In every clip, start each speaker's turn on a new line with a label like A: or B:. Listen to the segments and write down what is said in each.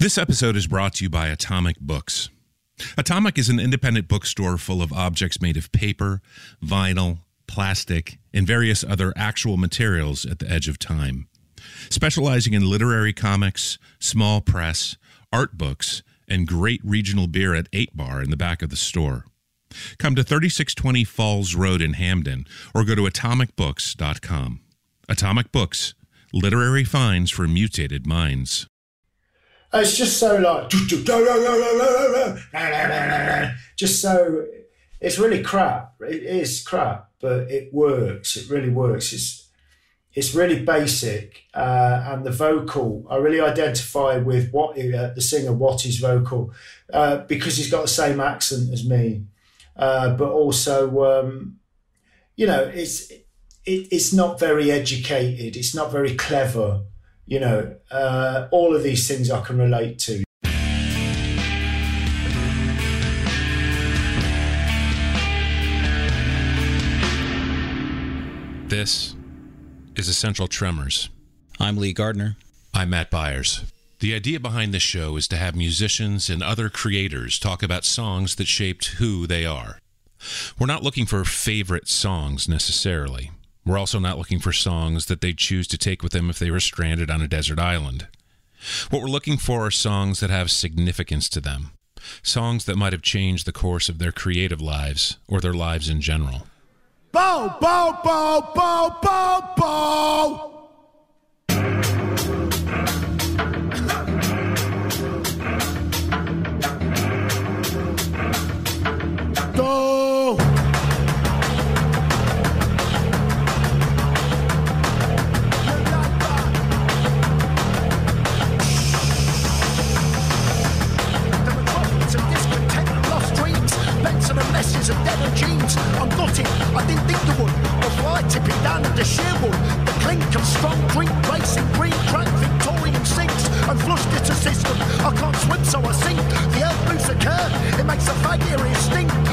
A: This episode is brought to you by Atomic Books. Atomic is an independent bookstore full of objects made of paper, vinyl, plastic, and various other actual materials at the edge of time. Specializing in literary comics, small press, art books, and great regional beer at 8 Bar in the back of the store. Come to 3620 Falls Road in Hampden or go to atomicbooks.com. Atomic Books, literary finds for mutated minds.
B: It's just so like, just so, it's really crap. It is crap, but it works. It really works. It's, it's really basic, uh, and the vocal. I really identify with what uh, the singer Watty's vocal uh, because he's got the same accent as me, uh, but also, um, you know, it's it, it's not very educated. It's not very clever. You know, uh, all of these things I can relate to.
A: This is Essential Tremors.
C: I'm Lee Gardner.
A: I'm Matt Byers. The idea behind this show is to have musicians and other creators talk about songs that shaped who they are. We're not looking for favorite songs necessarily. We're also not looking for songs that they'd choose to take with them if they were stranded on a desert island. What we're looking for are songs that have significance to them, songs that might have changed the course of their creative lives or their lives in general.
D: Bow, bow, bow, bow, bow, bow.
E: I'm gutted, I didn't think you would. The fly tipping down Sherwood. The clink of strong drink racing green crack Victorian sinks and flushed it's a system. I can't swim so I sink. The earth moves a curve, it makes a fag stink.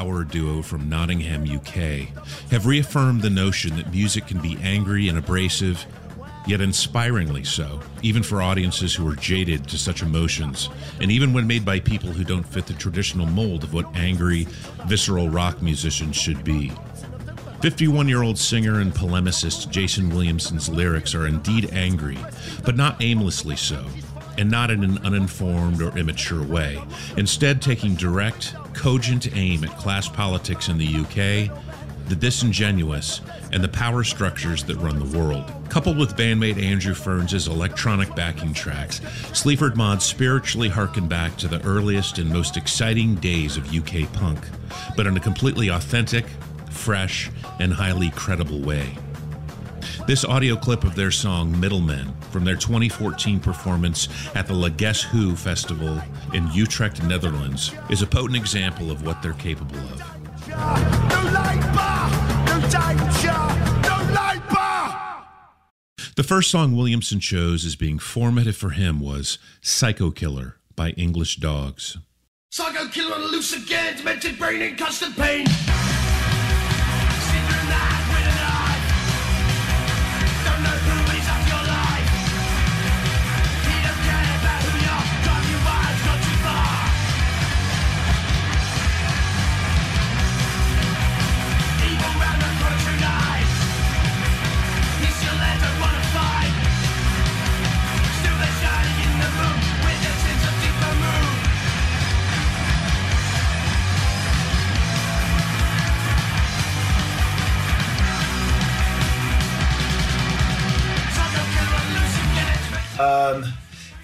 A: Power duo from Nottingham, UK, have reaffirmed the notion that music can be angry and abrasive, yet inspiringly so, even for audiences who are jaded to such emotions, and even when made by people who don't fit the traditional mold of what angry, visceral rock musicians should be. 51 year old singer and polemicist Jason Williamson's lyrics are indeed angry, but not aimlessly so, and not in an uninformed or immature way, instead, taking direct, cogent aim at class politics in the UK, the disingenuous, and the power structures that run the world. Coupled with bandmate Andrew Fearn's electronic backing tracks, Sleaford Mods spiritually harken back to the earliest and most exciting days of UK punk, but in a completely authentic, fresh, and highly credible way. This audio clip of their song Middlemen from their 2014 performance at the Le Guess Who Festival in Utrecht, Netherlands, is a potent example of what they're capable of. The first song Williamson chose as being formative for him was Psycho Killer by English Dogs.
F: Psycho killer on the loose again, demented brain in constant pain.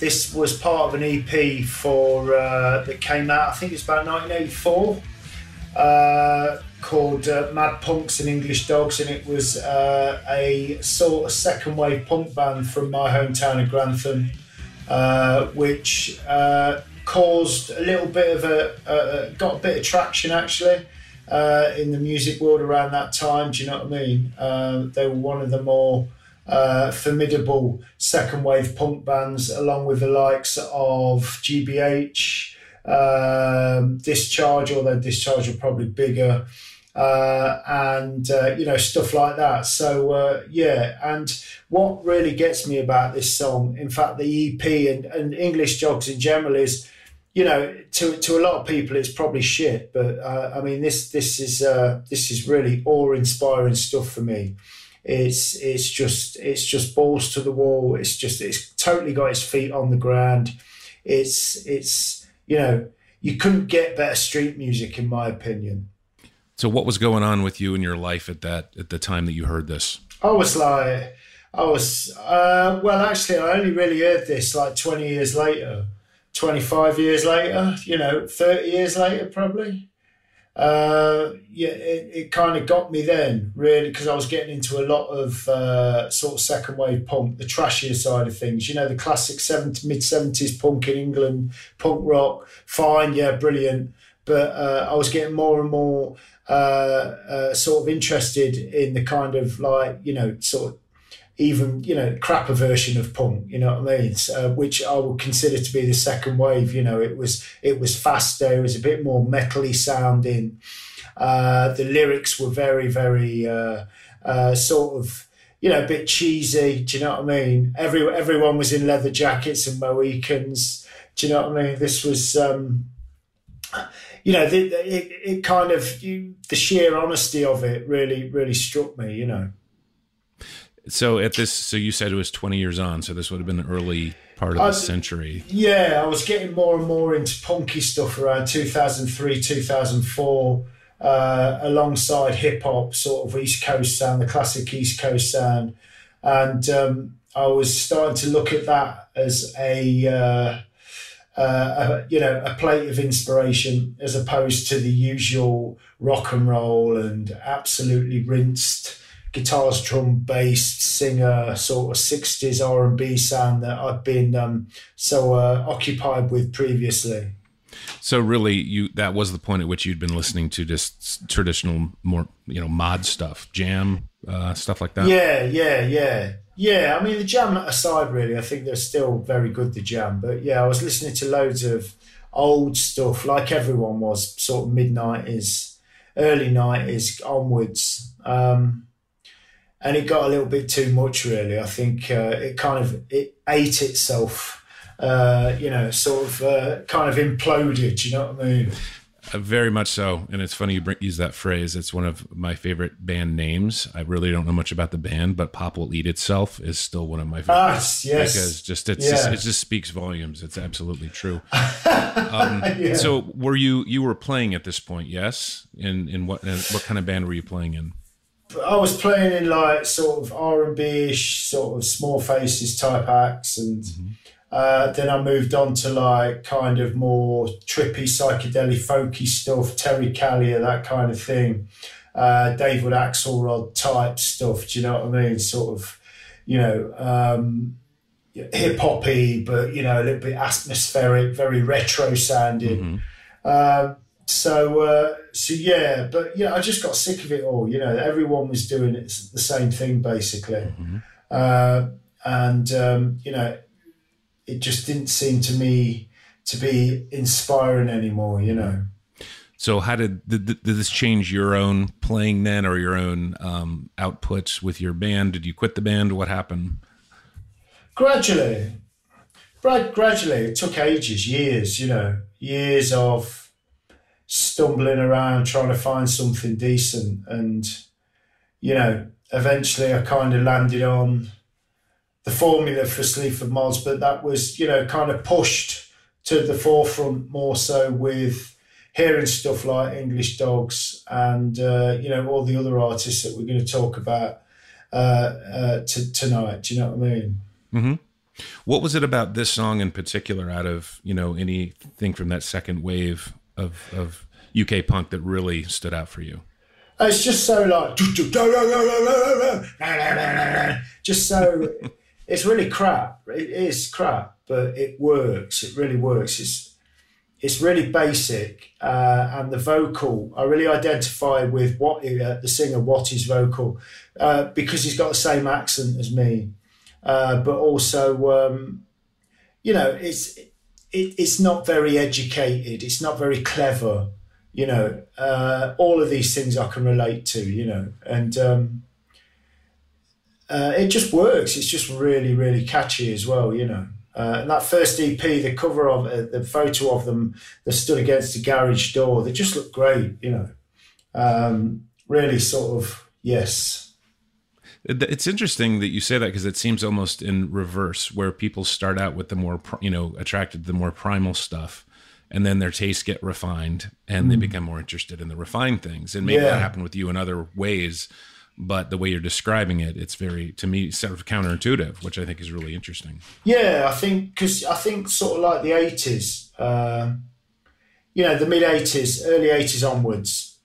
B: This was part of an EP for uh, that came out. I think it's about 1984, uh, called uh, Mad Punks and English Dogs, and it was uh, a sort of second wave punk band from my hometown of Grantham, uh, which uh, caused a little bit of a, got a bit of traction actually. In the music world around that time, do you know what I mean? They were one of the more uh, formidable second wave punk bands, along with the likes of GBH, um, Discharge, although Discharge were probably bigger, uh, and uh, you know stuff like that. So uh, yeah, and what really gets me about this song, in fact, the EP and, and English Dogs in general is. You know, to, to a lot of people, it's probably shit, but uh, I mean, this this is uh, this is really awe inspiring stuff for me. It's it's just it's just balls to the wall. It's just it's totally got its feet on the ground. It's it's you know you couldn't get better street music in my opinion.
A: So, what was going on with you in your life at that at the time that you heard this?
B: I was like I was uh, well actually I only really heard this like twenty years later, twenty five years later, you know, thirty years later probably uh, yeah, it, it kind of got me then, really, because I was getting into a lot of uh, sort of second wave punk, the trashier side of things. You know, the classic 70, mid 70s punk in England, punk rock, fine, yeah, brilliant. But uh, I was getting more and more uh, uh, sort of interested in the kind of like, you know, sort of even you know crapper version of punk you know what i mean? Uh, which i would consider to be the second wave you know it was it was faster it was a bit more metally sounding. Uh, the lyrics were very very uh, uh, sort of you know a bit cheesy do you know what i mean? Every, everyone was in leather jackets and mohicans do you know what i mean? This was um, you know the, it, it kind of you, the sheer honesty of it really really struck me you know
A: So at this, so you said it was 20 years on, so this would have been the early part of the
B: Uh,
A: century.
B: Yeah, I was getting more and more into punky stuff around 2003, 2004, uh, alongside hip hop, sort of East Coast sound, the classic East Coast sound. And um, I was starting to look at that as a, uh, uh, a, you know, a plate of inspiration as opposed to the usual rock and roll and absolutely rinsed guitars, drum, bass, singer, sort of sixties R and B sound that I've been um, so uh, occupied with previously.
A: So really, you that was the point at which you'd been listening to just traditional, more you know, mod stuff, jam uh, stuff like that.
B: Yeah, yeah, yeah, yeah. I mean, the jam aside, really, I think they're still very good. The jam, but yeah, I was listening to loads of old stuff, like everyone was, sort of mid nineties, early nineties onwards. Um, and it got a little bit too much, really. I think uh, it kind of it ate itself. Uh, you know, sort of uh, kind of imploded. You know what I mean?
A: Uh, very much so. And it's funny you bring, use that phrase. It's one of my favorite band names. I really don't know much about the band, but "Pop Will Eat Itself" is still one of my
B: Ah,
A: favorites.
B: yes.
A: because just it's
B: Yeah.
A: just, it just speaks volumes. It's absolutely true. um,
B: Yeah.
A: So, were you you were playing at this point? Yes. In in what in what kind of band were you playing in?
B: I was playing in like sort of R and B ish, sort of small faces type acts, and uh, then I moved on to like kind of more trippy, psychedelic, folky stuff, Terry Callier, that kind of thing, uh, David Axelrod type stuff. Do you know what I mean? Sort of, you know. Um, Hip hoppy, but you know, a little bit atmospheric, very retro sounding. Um, so, uh, so yeah, but yeah, I just got sick of it all. You know, everyone was doing it, the same thing basically, uh, and um, you know, it just didn't seem to me to be inspiring anymore. You know.
A: So, how did did, did this change your own playing then, or your own um, outputs with your band? Did you quit the band? What happened?
B: gradually, grad- gradually, it took ages, years, you know, years of stumbling around trying to find something decent. And, you know, eventually I kind of landed on the formula for Sleaford Mods, but that was, you know, kind of pushed to the forefront more so with hearing stuff like English Dogs and, uh, you know, all the other artists that we're going to talk about uh, uh, t- tonight. Do you know what I mean?
A: What was it about this song in particular, out of you know anything from that second wave of of UK punk that really stood out for you?
B: It's just so like just so it's really crap. It is crap, but it works. It really works. It's it's really basic, uh, and the vocal I really identify with what uh, the singer Watty's vocal uh, because he's got the same accent as me, uh, but also um, you know it's it, it's not very educated. It's not very clever. You know, uh, all of these things I can relate to. You know, and um, uh, it just works. It's just really, really catchy as well, you know. Uh, and that first EP, the cover of uh, the photo of them that stood against the garage door, they just look great, you know. Um, really, sort of, yes.
A: It's interesting that you say that because it seems almost in reverse, where people start out with the more, you know, attracted to the more primal stuff, and then their tastes get refined, and mm. they become more interested in the refined things. And maybe yeah. that happened with you in other ways but the way you're describing it, it's very to me sort of counterintuitive, which I think is really interesting.
B: Yeah, I think because I think sort of like the eighties, uh, you know, the mid eighties, early eighties onwards,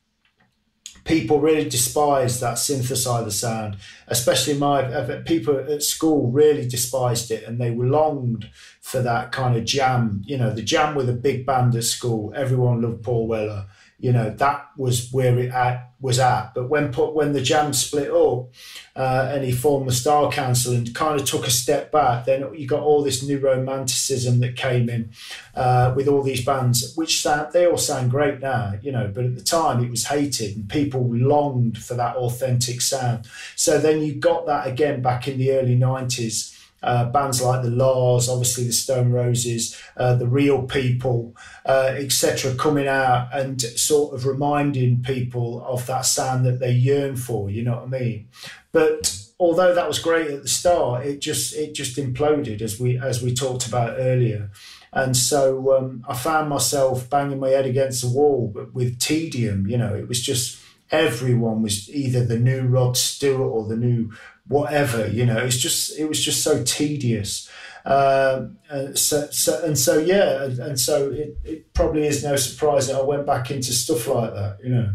B: people really despised that synthesizer sound. Especially my uh, people at school really despised it, and they longed for that kind of jam. You know, the jam with a big band at school. Everyone loved Paul Weller you know that was where it at, was at. But when put when the Jam split up uh, and he formed the Style Council and kind of took a step back, then you got all this new romanticism that came in uh, with all these bands, which sound they all sound great now, you know. But at the time, it was hated and people longed for that authentic sound. So then you got that again back in the early nineties uh, bands like the La's, obviously the Stone Roses, uh, the Real People, uh, etc., coming out and sort of reminding people of that sound that they yearn for. You know what I mean? But although that was great at the start, it just it just imploded as we as we talked about earlier. And so um, I found myself banging my head against the wall, with tedium. You know, it was just everyone was either the new Rod Stewart or the new whatever you know it's just it was just so tedious um, and so, so, and so yeah and, and so it, it probably is no surprise that i went back into stuff like that you know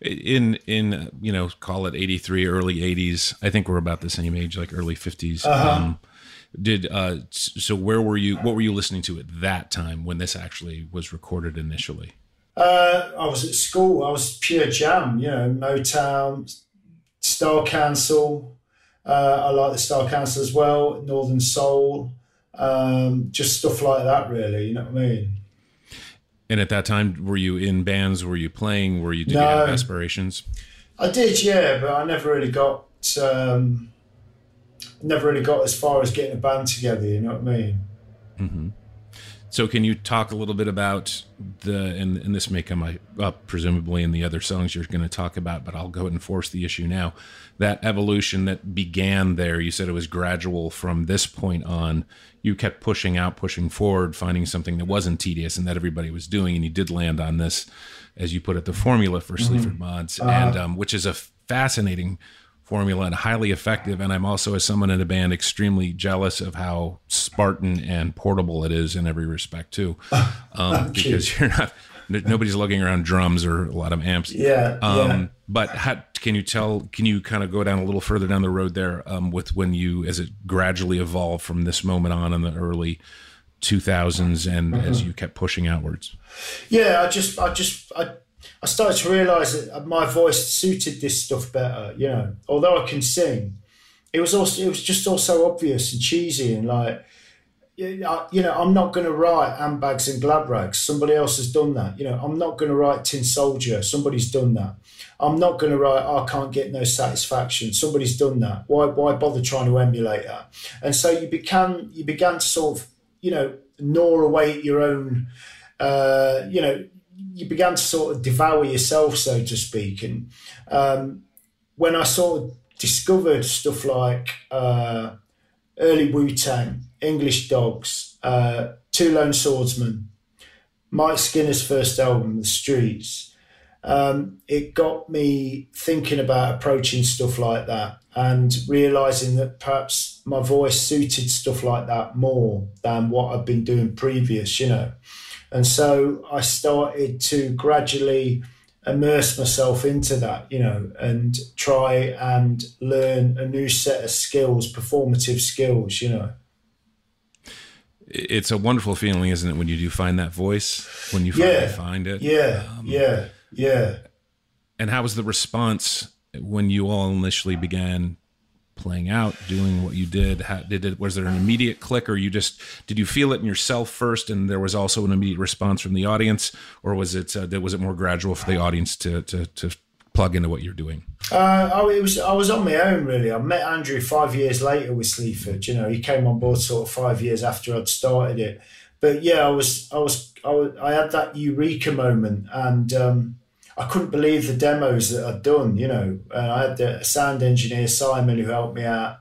A: in in you know call it 83 early 80s i think we're about the same age like early 50s
B: uh-huh.
A: um, did uh so where were you what were you listening to at that time when this actually was recorded initially
B: uh, I was at school. I was pure jam, you know, Motown, Style Council. Uh, I like the Style Council as well. Northern Soul, um, just stuff like that. Really, you know what I mean.
A: And at that time, were you in bands? Were you playing? Were you did no, you have aspirations?
B: I did, yeah, but I never really got. Um, never really got as far as getting a band together. You know what I mean?
A: Mm-hmm. So, can you talk a little bit about the and, and this may come up presumably in the other songs you're going to talk about, but I'll go ahead and force the issue now. That evolution that began there, you said it was gradual from this point on. You kept pushing out, pushing forward, finding something that wasn't tedious and that everybody was doing, and you did land on this, as you put it, the formula for mm-hmm. Sleaford Mods, uh, and um, which is a fascinating formula and highly effective. And I'm also, as someone in a band, extremely jealous of how Spartan and portable it is in every respect too, um, because you're not. Nobody's lugging around drums or a lot of amps.
B: Yeah. Um, yeah.
A: But how, can you tell? Can you kind of go down a little further down the road there um, with when you, as it gradually evolved from this moment on in the early 2000s, and mm-hmm. as you kept pushing outwards?
B: Yeah, I just, I just, I I started to realise that my voice suited this stuff better. You know, although I can sing, it was also it was just also obvious and cheesy and like, you know, I'm not going to write handbags and glad rags. Somebody else has done that. You know, I'm not going to write Tin Soldier. Somebody's done that. I'm not going to write I can't get no satisfaction. Somebody's done that. Why why bother trying to emulate that? And so you began you began to sort of you know gnaw away at your own. Uh, you know, you began to sort of devour yourself, so to speak. And um, when I sort of discovered stuff like uh, early Wu Tang, English Dogs, uh, Two Lone Swordsmen, Mike Skinner's first album, The Streets, um, it got me thinking about approaching stuff like that and realizing that perhaps my voice suited stuff like that more than what I've been doing previous, you know. And so I started to gradually immerse myself into that, you know, and try and learn a new set of skills, performative skills, you know.
A: It's a wonderful feeling, isn't it, when you do find that voice, when you finally
B: Yeah.
A: find it?
B: Yeah, um, yeah, yeah.
A: And how was the response when you all initially began playing out, doing what you did? How, did it was there an immediate click, or you just did you feel it in yourself first, and there was also an immediate response from the audience, or was it uh, was it more gradual for the audience to to, to plug into what you're doing?
B: Uh, oh, it was I was on my own really. I met Andrew five years later with Sleaford. You know, he came on board sort of five years after I'd started it. But yeah, I was I was I, was, I had that eureka moment, and um, I couldn't believe the demos that I'd done. You know, uh, I had the sound engineer Simon who helped me out,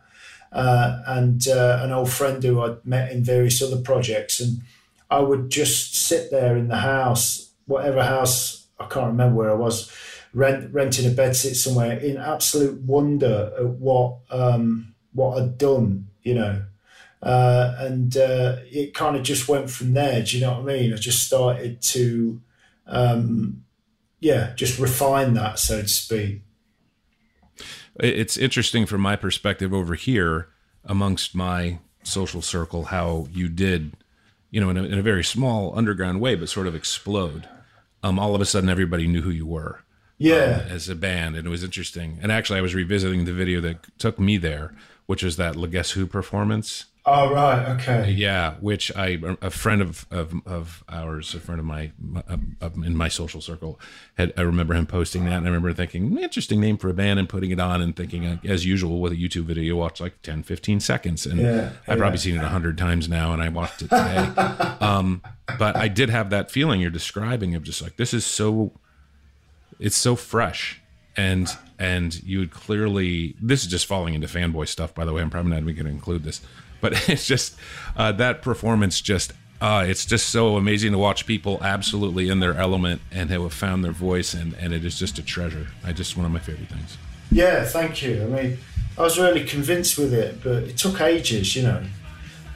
B: uh, and uh, an old friend who I'd met in various other projects, and I would just sit there in the house, whatever house I can't remember where I was, rent, renting a bedsit somewhere, in absolute wonder at what um, what I'd done. You know. Uh, and uh, it kind of just went from there. Do you know what I mean? I just started to, um, yeah, just refine that, so to speak.
A: It's interesting from my perspective over here amongst my social circle how you did, you know, in a, in a very small underground way, but sort of explode. Um, all of a sudden, everybody knew who you were.
B: Yeah,
A: um, as a band, and it was interesting. And actually, I was revisiting the video that took me there, which was that Le Guess Who performance.
B: Oh right, okay.
A: Yeah, which I a friend of of, of ours, a friend of my of, in my social circle, had I remember him posting that, and I remember thinking interesting name for a band, and putting it on, and thinking as usual with a YouTube video, you watch like 10, 15 seconds, and
B: Yeah,
A: I've probably seen it a hundred times now, and I watched it today. um, but I did have that feeling you're describing of just like this is so, it's so fresh, and and you would clearly this is just falling into fanboy stuff. By the way, I'm probably not even going to include this, but it's just uh, that performance just. Uh, it's just so amazing to watch people absolutely in their element and have found their voice, and, and it is just a treasure. I just one of my favorite things.
B: Yeah, thank you. I mean, I was really convinced with it, but it took ages, you know.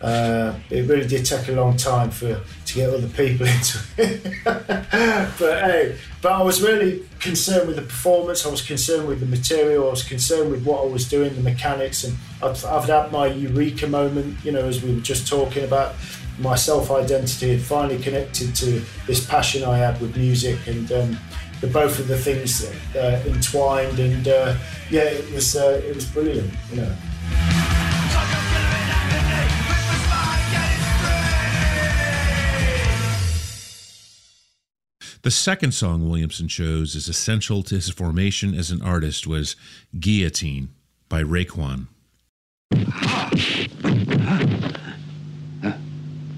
B: Uh, it really did take a long time for to get other people into it. but hey, but I was really concerned with the performance. I was concerned with the material. I was concerned with what I was doing, the mechanics, and I've, I've had my eureka moment. You know, as we were just talking about, my self identity had finally connected to this passion I had with music, and um, the both of the things uh, entwined. And uh, yeah, it was uh, it was brilliant. You know.
A: The second song Williamson chose as essential to his formation as an artist was Guillotine by Raekwon.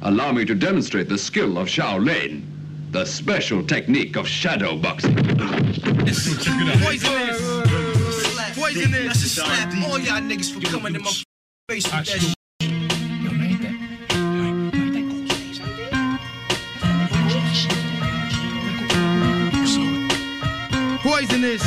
C: Allow me to demonstrate the skill of Shaolin, the special technique of shadow boxing.
G: Poisonous. Poisonous. Let's slap all y'all niggas for coming in my face with that shit. Poisonous.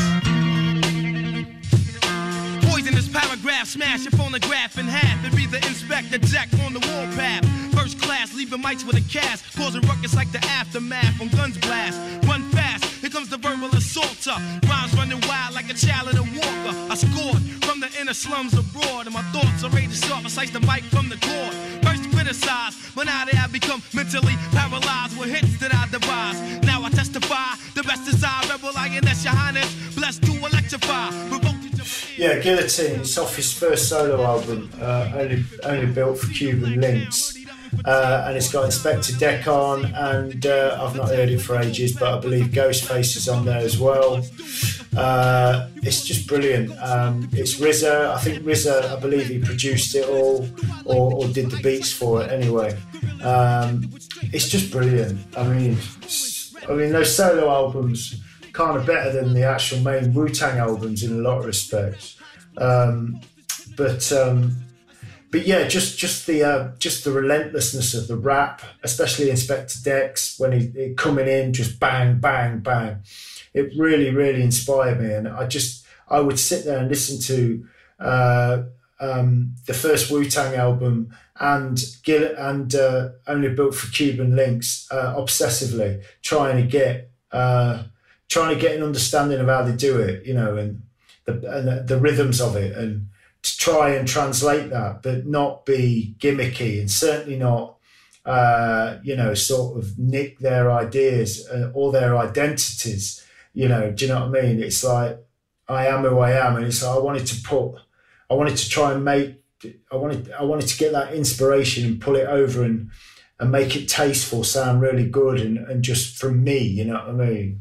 G: Poisonous paragraph, smash your phonograph in half and be the inspector jack on the warpath. First class, leaving mics with a cast, causing ruckus like the aftermath when guns blast. Run comes the verbal assaulter. Rhymes running wild like a child in a walker. I scored from the inner slums abroad, and my thoughts are to sharp. I slice the mic from the cord. First criticized, but now they have become mentally paralyzed with hits that I devise. Now I testify, the best is I, rebel lioness, your highness, blessed to electrify.
B: Yeah, Guillotine. It's off his first solo album, uh, only only built for Cuban Linx, uh, and it's got Inspectah Deck on, and uh, I've not heard it for ages, but I believe Ghostface is on there as well. Uh, it's just brilliant. Um, it's RZA. I think RZA. I believe he produced it all, or, or did the beats for it anyway. Um, it's just brilliant. I mean, I mean those solo albums kind of better than the actual main Wu Tang albums in a lot of respects. Um, but um, but yeah, just just the uh, just the relentlessness of the rap, especially Inspectah Deck's when he, he coming in, just bang bang bang. it really, really inspired me. And I just, I would sit there and listen to uh, um, the first Wu Tang album and Gil- and uh, Only Built for Cuban Linx uh, obsessively, trying to get uh, trying to get an understanding of how they do it, you know, and the and the, the rhythms of it, and to try and translate that, but not be gimmicky, and certainly not uh, you know, sort of nick their ideas uh, or their identities. You know, do you know what I mean? It's like I am who I am, and it's like I wanted to put, I wanted to try and make, I wanted, I wanted to get that inspiration and pull it over and and make it tasteful, sound really good, and and just from me, you know what I mean?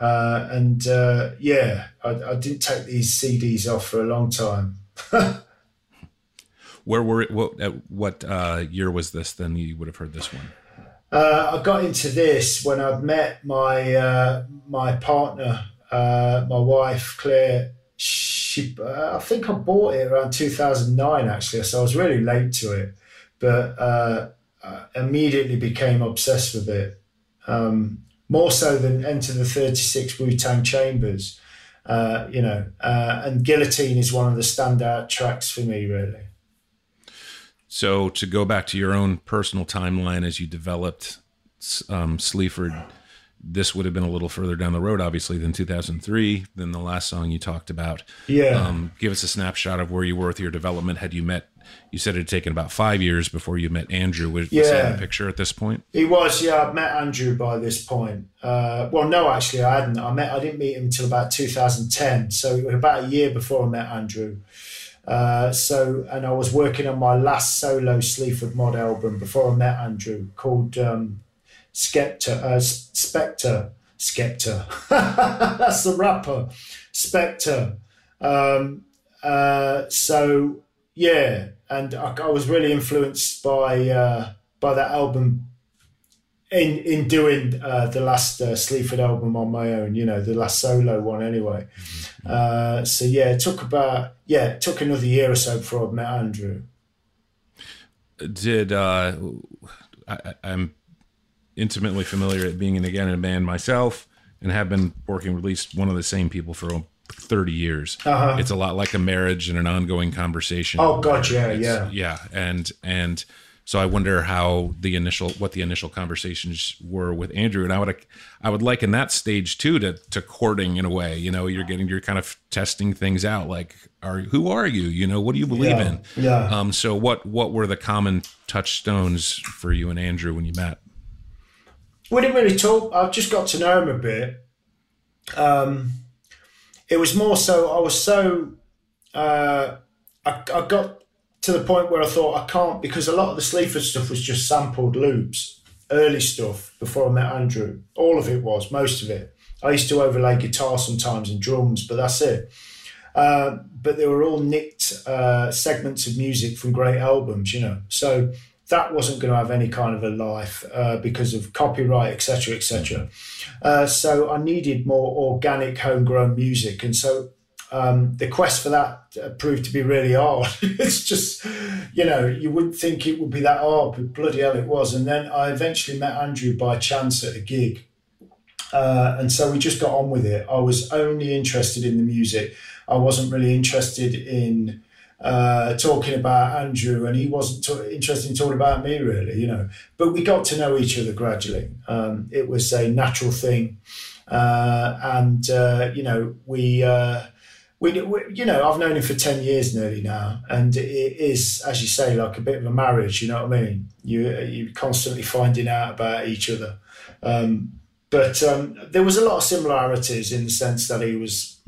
B: Uh, and uh, yeah, I, I didn't take these CDs off for a long time.
A: Where were it? What at what uh, year was this? Then you would have heard this one.
B: Uh, I got into this when I'd met my uh, my partner, uh, my wife Claire. She, uh, I think I bought it around 2009 actually, so I was really late to it, but uh, immediately became obsessed with it. Um, more so than Enter the 36 Wu Tang Chambers, uh, you know, uh, and Guillotine is one of the standout tracks for me, really.
A: So to go back to your own personal timeline as you developed um, Sleaford, this would have been a little further down the road, obviously, than 2003, than the last song you talked about.
B: Yeah.
A: Um, give us a snapshot of where you were with your development. Had you met? You said it had taken about five years before you met Andrew. Was, was that
B: Yeah.
A: in the picture at this point?
B: He was, yeah. I'd met Andrew by this point. Uh, well, no, actually, I hadn't. I met. I didn't meet him until about 2010. So it was about a year before I met Andrew. Uh, so, and I was working on my last solo Sleaford Mod album before I met Andrew, called um, Skepta, uh, Spectre, Skepta. That's the rapper, Spectre. Um, uh, so yeah, and I, I was really influenced by uh, by that album in in doing uh, the last uh, Sleaford album on my own. You know, the last solo one anyway. Uh, so yeah, it took about yeah, it took another year or so before I met Andrew.
A: Did uh, I, I- I'm intimately familiar at being in again in a band myself, and have been working with at least one of the same people for 30 years.
B: Uh-huh.
A: It's a lot like a marriage and an ongoing conversation.
B: Oh, God, yeah, yeah.
A: yeah, and and so I wonder how the initial what the initial conversations were with Andrew, and I would I would liken that stage too to to courting in a way. You know, you're getting you're kind of testing things out. Like, are who are you? You know, what do you believe
B: Yeah,
A: in?
B: yeah.
A: Um. So what what were the common touchstones for you and Andrew when you met?
B: We didn't really talk. I just got to know him a bit. Um, it was more so I was so uh, I, I got to the point where I thought I can't because a lot of the Sleaford stuff was just sampled loops, early stuff before I met Andrew. All of it was, most of it. I used to overlay guitar sometimes and drums, but that's it. Uh, but they were all nicked uh, segments of music from great albums, you know. So that wasn't going to have any kind of a life uh, because of copyright, etc., etc. Uh, so I needed more organic, homegrown music, and so um, the quest for that uh, proved to be really hard. it's just, you know, you wouldn't think it would be that hard, but bloody hell it was. And then I eventually met Andrew by chance at a gig. Uh, and so we just got on with it. I was only interested in the music. I wasn't really interested in uh, talking about Andrew, and he wasn't t- interested in talking about me, really, you know. But we got to know each other gradually. Um, it was a natural thing. Uh, and, uh, you know, we, uh, we, we, you know, I've known him for 10 years nearly now. And it is, as you say, like a bit of a marriage, you know what I mean? You, you're constantly finding out about each other. Um, but um, there was a lot of similarities in the sense that he was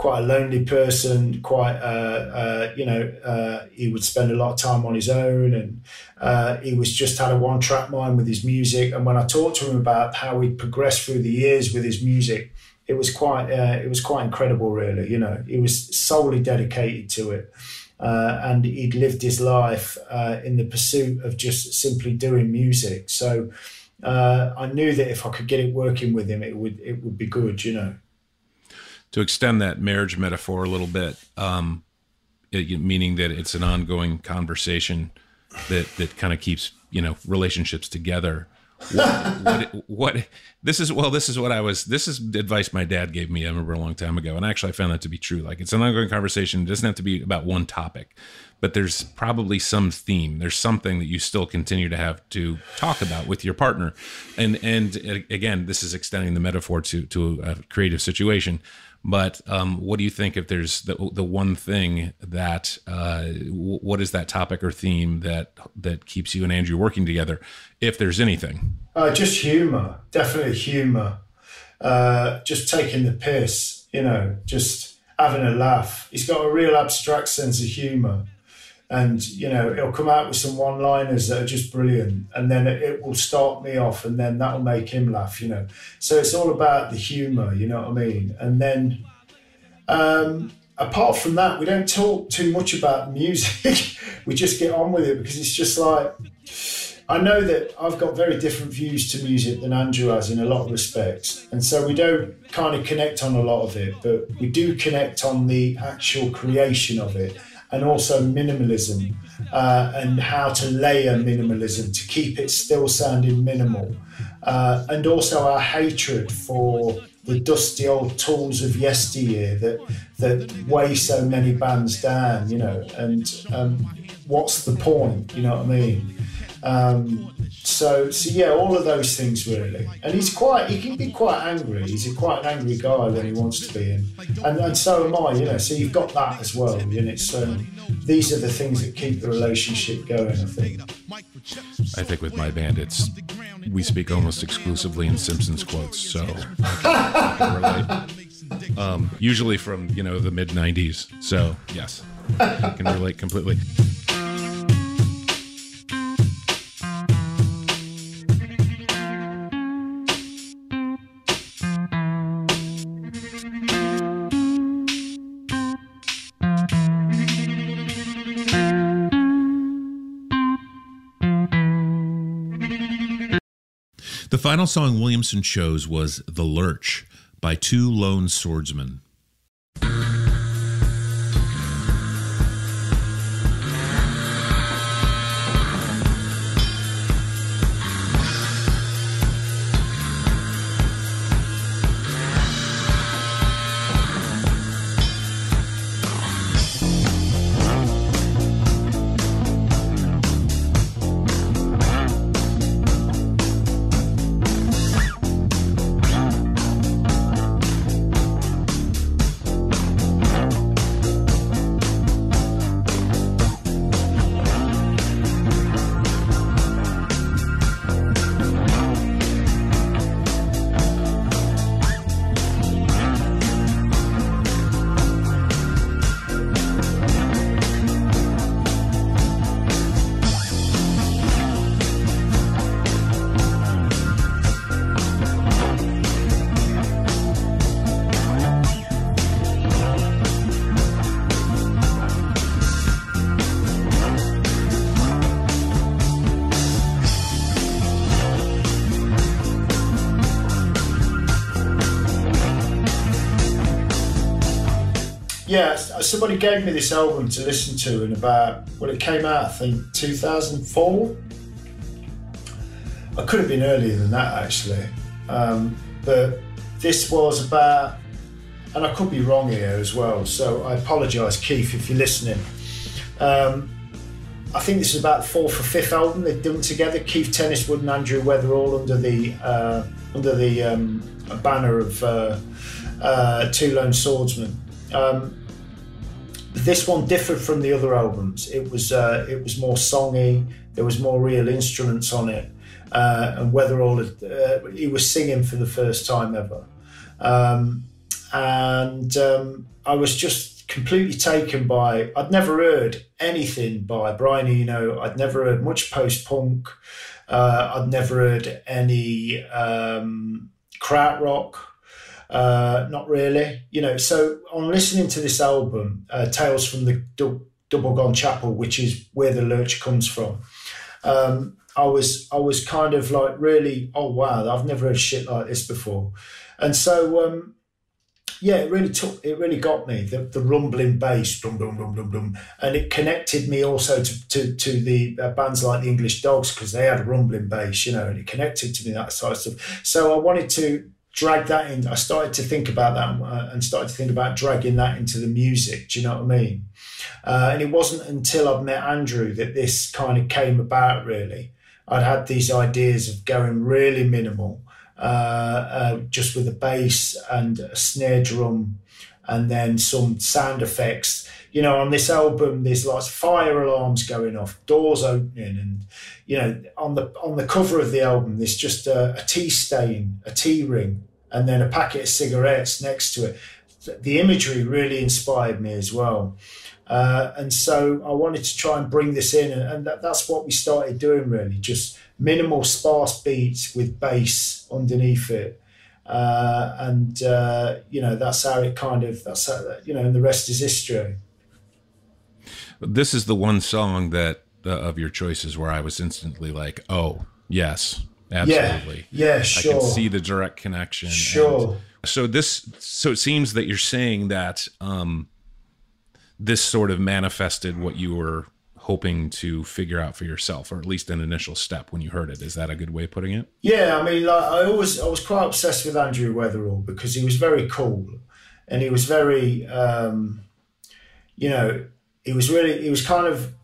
B: quite a lonely person, quite, uh, uh, you know, uh, he would spend a lot of time on his own and uh, he was just had a one track mind with his music. And when I talked to him about how he progressed through the years with his music, it was quite, uh, it was quite incredible, really. You know, he was solely dedicated to it. Uh, and he'd lived his life in the pursuit of just simply doing music. So I knew that if I could get it working with him, it would it would be good, you know.
A: To extend that marriage metaphor a little bit, um, it, meaning that it's an ongoing conversation that that kind of keeps you know relationships together. what, what, what this is well this is what i was this is advice my dad gave me i remember a long time ago and actually i found that to be true. Like it's an ongoing conversation it doesn't have to be about one topic but there's probably some theme there's something that you still continue to have to talk about with your partner. And and again this is extending the metaphor to to a creative situation but um, what do you think if there's the, the one thing that uh, w- what is that topic or theme that that keeps you and Andrew working together, if there's anything?
B: Uh, just humour, definitely humour. Uh, just taking the piss, you know, just having a laugh. He's got a real abstract sense of humour and you know it'll come out with some one liners that are just brilliant and then it, it, will start me off and then that'll make him laugh you know. So it's all about the humor you know what i mean? And then um, apart from that we don't talk too much about music. We just get on with it because it's just like i know that i've got very different views to music than andrew has in a lot of respects and so we don't kind of connect on a lot of it but we do connect on the actual creation of it and also minimalism uh, and how to layer minimalism to keep it still sounding minimal. Uh, and also our hatred for the dusty old tools of yesteryear that that weigh so many bands down, you know, and um, what's the point, you know what I mean? Um, so, so yeah, all of those things really. And he's quite, he can be quite angry. He's a quite an angry guy when he wants to be, and and, and so am I. You know, so you've got that as well. And it's um, these are the things that keep the relationship going. I think.
A: I think with my band, it's we speak almost exclusively in Simpsons quotes, so I can, I can relate. Um, usually from you know the mid '90s. So yes, I can relate completely. Final song Williamson chose was The Lurch by Two Lone Swordsmen.
B: Yeah, somebody gave me this album to listen to in about when it came out, I think 2004. I could have been earlier than that actually, um, but this was about, and I could be wrong here as well. So I apologise, Keith, if you're listening. Um, I think this is about fourth or fifth album they've done together. Keith Tenniswood and Andrew Weatherall under the uh, under the um, banner of uh, uh, Two Lone Swordsmen. Um, this one differed from the other albums. It was uh, it was more songy. There was more real instruments on it, uh, and Weatherall uh, he was singing for the first time ever, um, and um, I was just completely taken by. I'd never heard anything by Brian Eno. I'd never heard much post punk. Uh, I'd never heard any um, krautrock. Uh, not really, you know. So on listening to this album, uh, Tales from the du- Double Gone Chapel, which is where the lurch comes from, um, I was I was kind of like really, oh wow, I've never heard shit like this before, and so um, yeah, it really took, it really got me the, the rumbling bass, dum dum dum dum dum, and it connected me also to to, to the uh, bands like the English Dogs because they had a rumbling bass, you know, and it connected to me that sort of stuff. So I wanted to drag that in. I started to think about that uh, and started to think about dragging that into the music. Do you know what I mean? Uh, and it wasn't until I'd met Andrew that this kind of came about. Really, I'd had these ideas of going really minimal uh, uh, just with a bass and a snare drum and then some sound effects. You know, on this album, there's lots of fire alarms going off, doors opening, and you know, on the on the cover of the album, there's just a, a tea stain, a tea ring, and then a packet of cigarettes next to it. The imagery really inspired me as well. Uh, and so I wanted to try and bring this in, and, and that, that's what we started doing really, just minimal sparse beats with bass underneath it. Uh, and uh, you know that's how it kind of that's how, you know and the rest is history
A: This is the one song that uh, of your choices where I was instantly like, "Oh, yes, absolutely."
B: yeah
A: I
B: sure
A: can see the direct connection. and-
B: Sure.
A: so this, so it seems that you're saying that um, this sort of manifested what you were hoping to figure out for yourself, or at least an initial step when you heard it. Is that a good way of putting it?
B: Yeah, I mean, like I always, I was quite obsessed with Andrew Weatherall because he was very cool, and he was very, um, you know, he was really, he was kind of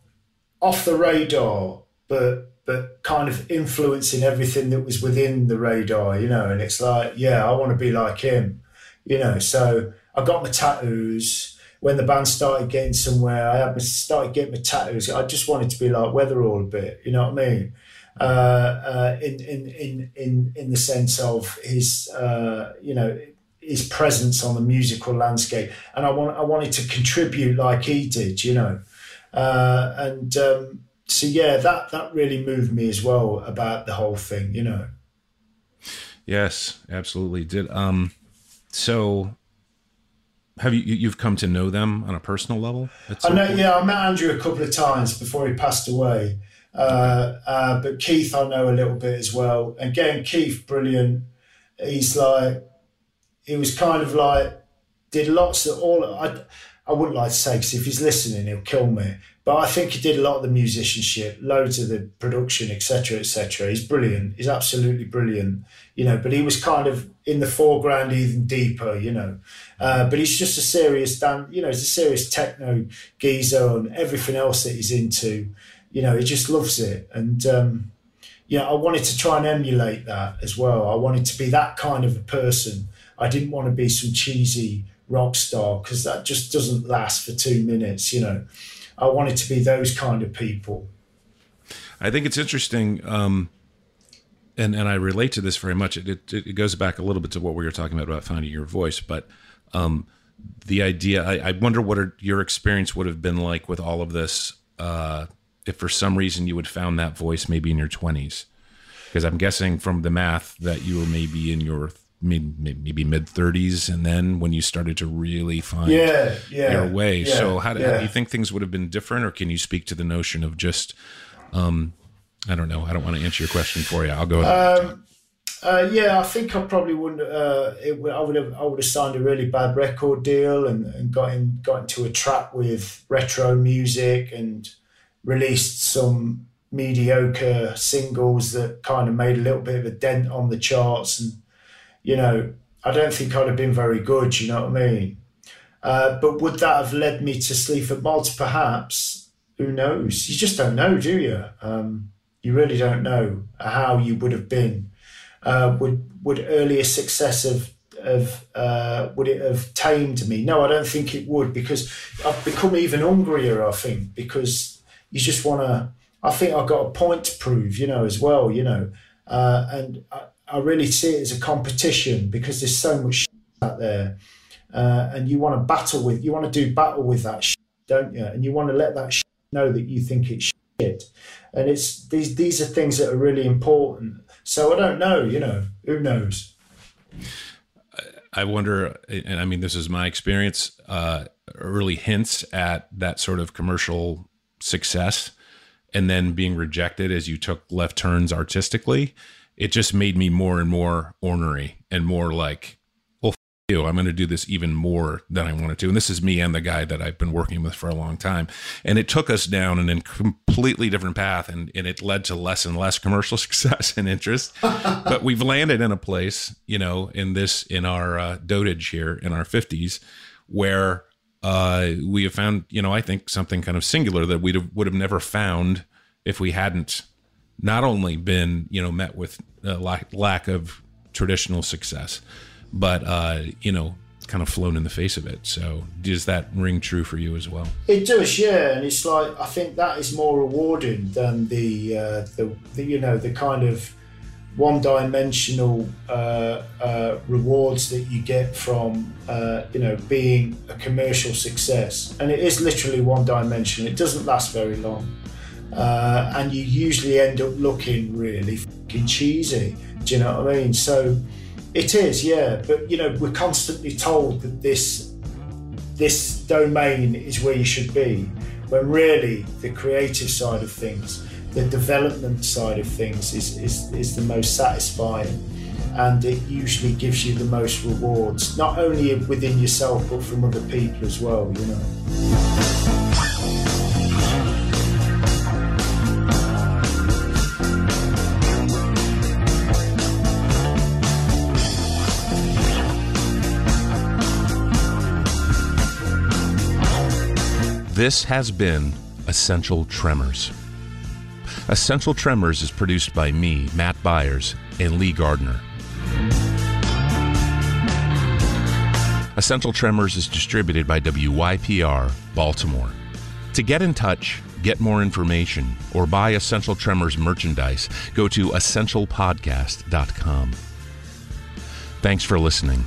B: off the radar, but but kind of influencing everything that was within the radar, you know. And it's like, yeah, I want to be like him, you know. So I got my tattoos. When the band started getting somewhere, I had my, started getting my tattoos. I just wanted to be like Weatherall a bit, you know what I mean? uh, uh, in, in in in in the sense of his uh, you know his presence on the musical landscape, and I want I wanted to contribute like he did, you know, uh, and um, so yeah, that that really moved me as well about the whole thing, you know.
A: Yes, absolutely. Did um, so have you you- you've come to know them on a personal level?
B: I know,
A: point?
B: yeah, I met Andrew a couple of times before he passed away. Uh, uh, but Keith, I know a little bit as well. Again, Keith, brilliant. He's like, he was kind of like, did lots of all. I, I wouldn't like to say because if he's listening, he'll kill me. But I think he did a lot of the musicianship, loads of the production, etc., etc. He's brilliant. He's absolutely brilliant, you know. But he was kind of in the foreground, even deeper, you know. Uh, but he's just a serious dan, you know. He's a serious techno geezer and everything else that he's into. You know, he just loves it, and um, yeah, I wanted to try and emulate that as well. I wanted to be that kind of a person. I didn't want to be some cheesy rock star because that just doesn't last for two minutes, you know. I wanted to be those kind of people.
A: I think it's interesting, um, and and I relate to this very much. It, it it goes back a little bit to what we were talking about about finding your voice, but um, the idea. I, I wonder what are, your experience would have been like with all of this. Uh, if for some reason you had found that voice maybe in your twenties, because I'm guessing from the math that you were maybe in your maybe, maybe mid thirties, and then when you started to really find
B: Yeah, yeah,
A: your way.
B: yeah,
A: so how do, how do you think things would have been different, or can you speak to the notion of just um, I don't know. I don't want to answer your question for you. I'll go.
B: Uh, yeah, I think I probably wouldn't. Uh, it, I would have. I would have signed a really bad record deal and, and got in got into a trap with retro music and released some mediocre singles that kind of made a little bit of a dent on the charts. And you know, I don't think I'd have been very good. You know what I mean? Uh, but would that have led me to Sleaford Mods? Perhaps. Who knows? You just don't know, do you? Um, you really don't know how you would have been uh, would would earlier success have have uh, would it have tamed me? No, I don't think it would because I've become even hungrier. I think because you just want to. I think I've got a point to prove, you know, as well, you know, uh, and I, I really see it as a competition because there's so much out there, uh, and you want to battle with, you want to do battle with that, shit, don't you? And you want to let that know that you think it's shit, and it's these these are things that are really important. So I don't know, you know, who knows?
A: I wonder, and I mean, this is my experience. Uh, early hints at that sort of commercial success, and then being rejected as you took left turns artistically. It just made me more and more ornery and more like, well, f- you. I'm going to do this even more than I wanted to. And this is me and the guy that I've been working with for a long time. And it took us down an completely different path and, and it led to less and less commercial success and interest. but we've landed in a place, you know, in this, in our uh, dotage here in our 50s where uh, we have found, you know, I think something kind of singular that we would have never found if we hadn't not only been, you know, met with a lack, lack of traditional success, but uh, you know, kind of flown in the face of it. So does that ring true for you as well?
B: It does, yeah. And it's like I think that is more rewarding than the uh, the, the you know the kind of one-dimensional uh, uh, rewards that you get from uh, you know being a commercial success, and it is literally one dimension. It doesn't last very long, uh, and you usually end up looking really fucking cheesy. Do you know what I mean? So it is, yeah. But you know, we're constantly told that this this domain is where you should be, when really the creative side of things, the development side of things is, is, is the most satisfying and it usually gives you the most rewards, not only within yourself but from other people as well, you know.
A: This has been Essential Tremors. Essential Tremors is produced by me, Matt Byers, and Lee Gardner. Essential Tremors is distributed by WYPR, Baltimore. To get in touch, get more information, or buy Essential Tremors merchandise, go to essentialpodcast.com. Thanks for listening.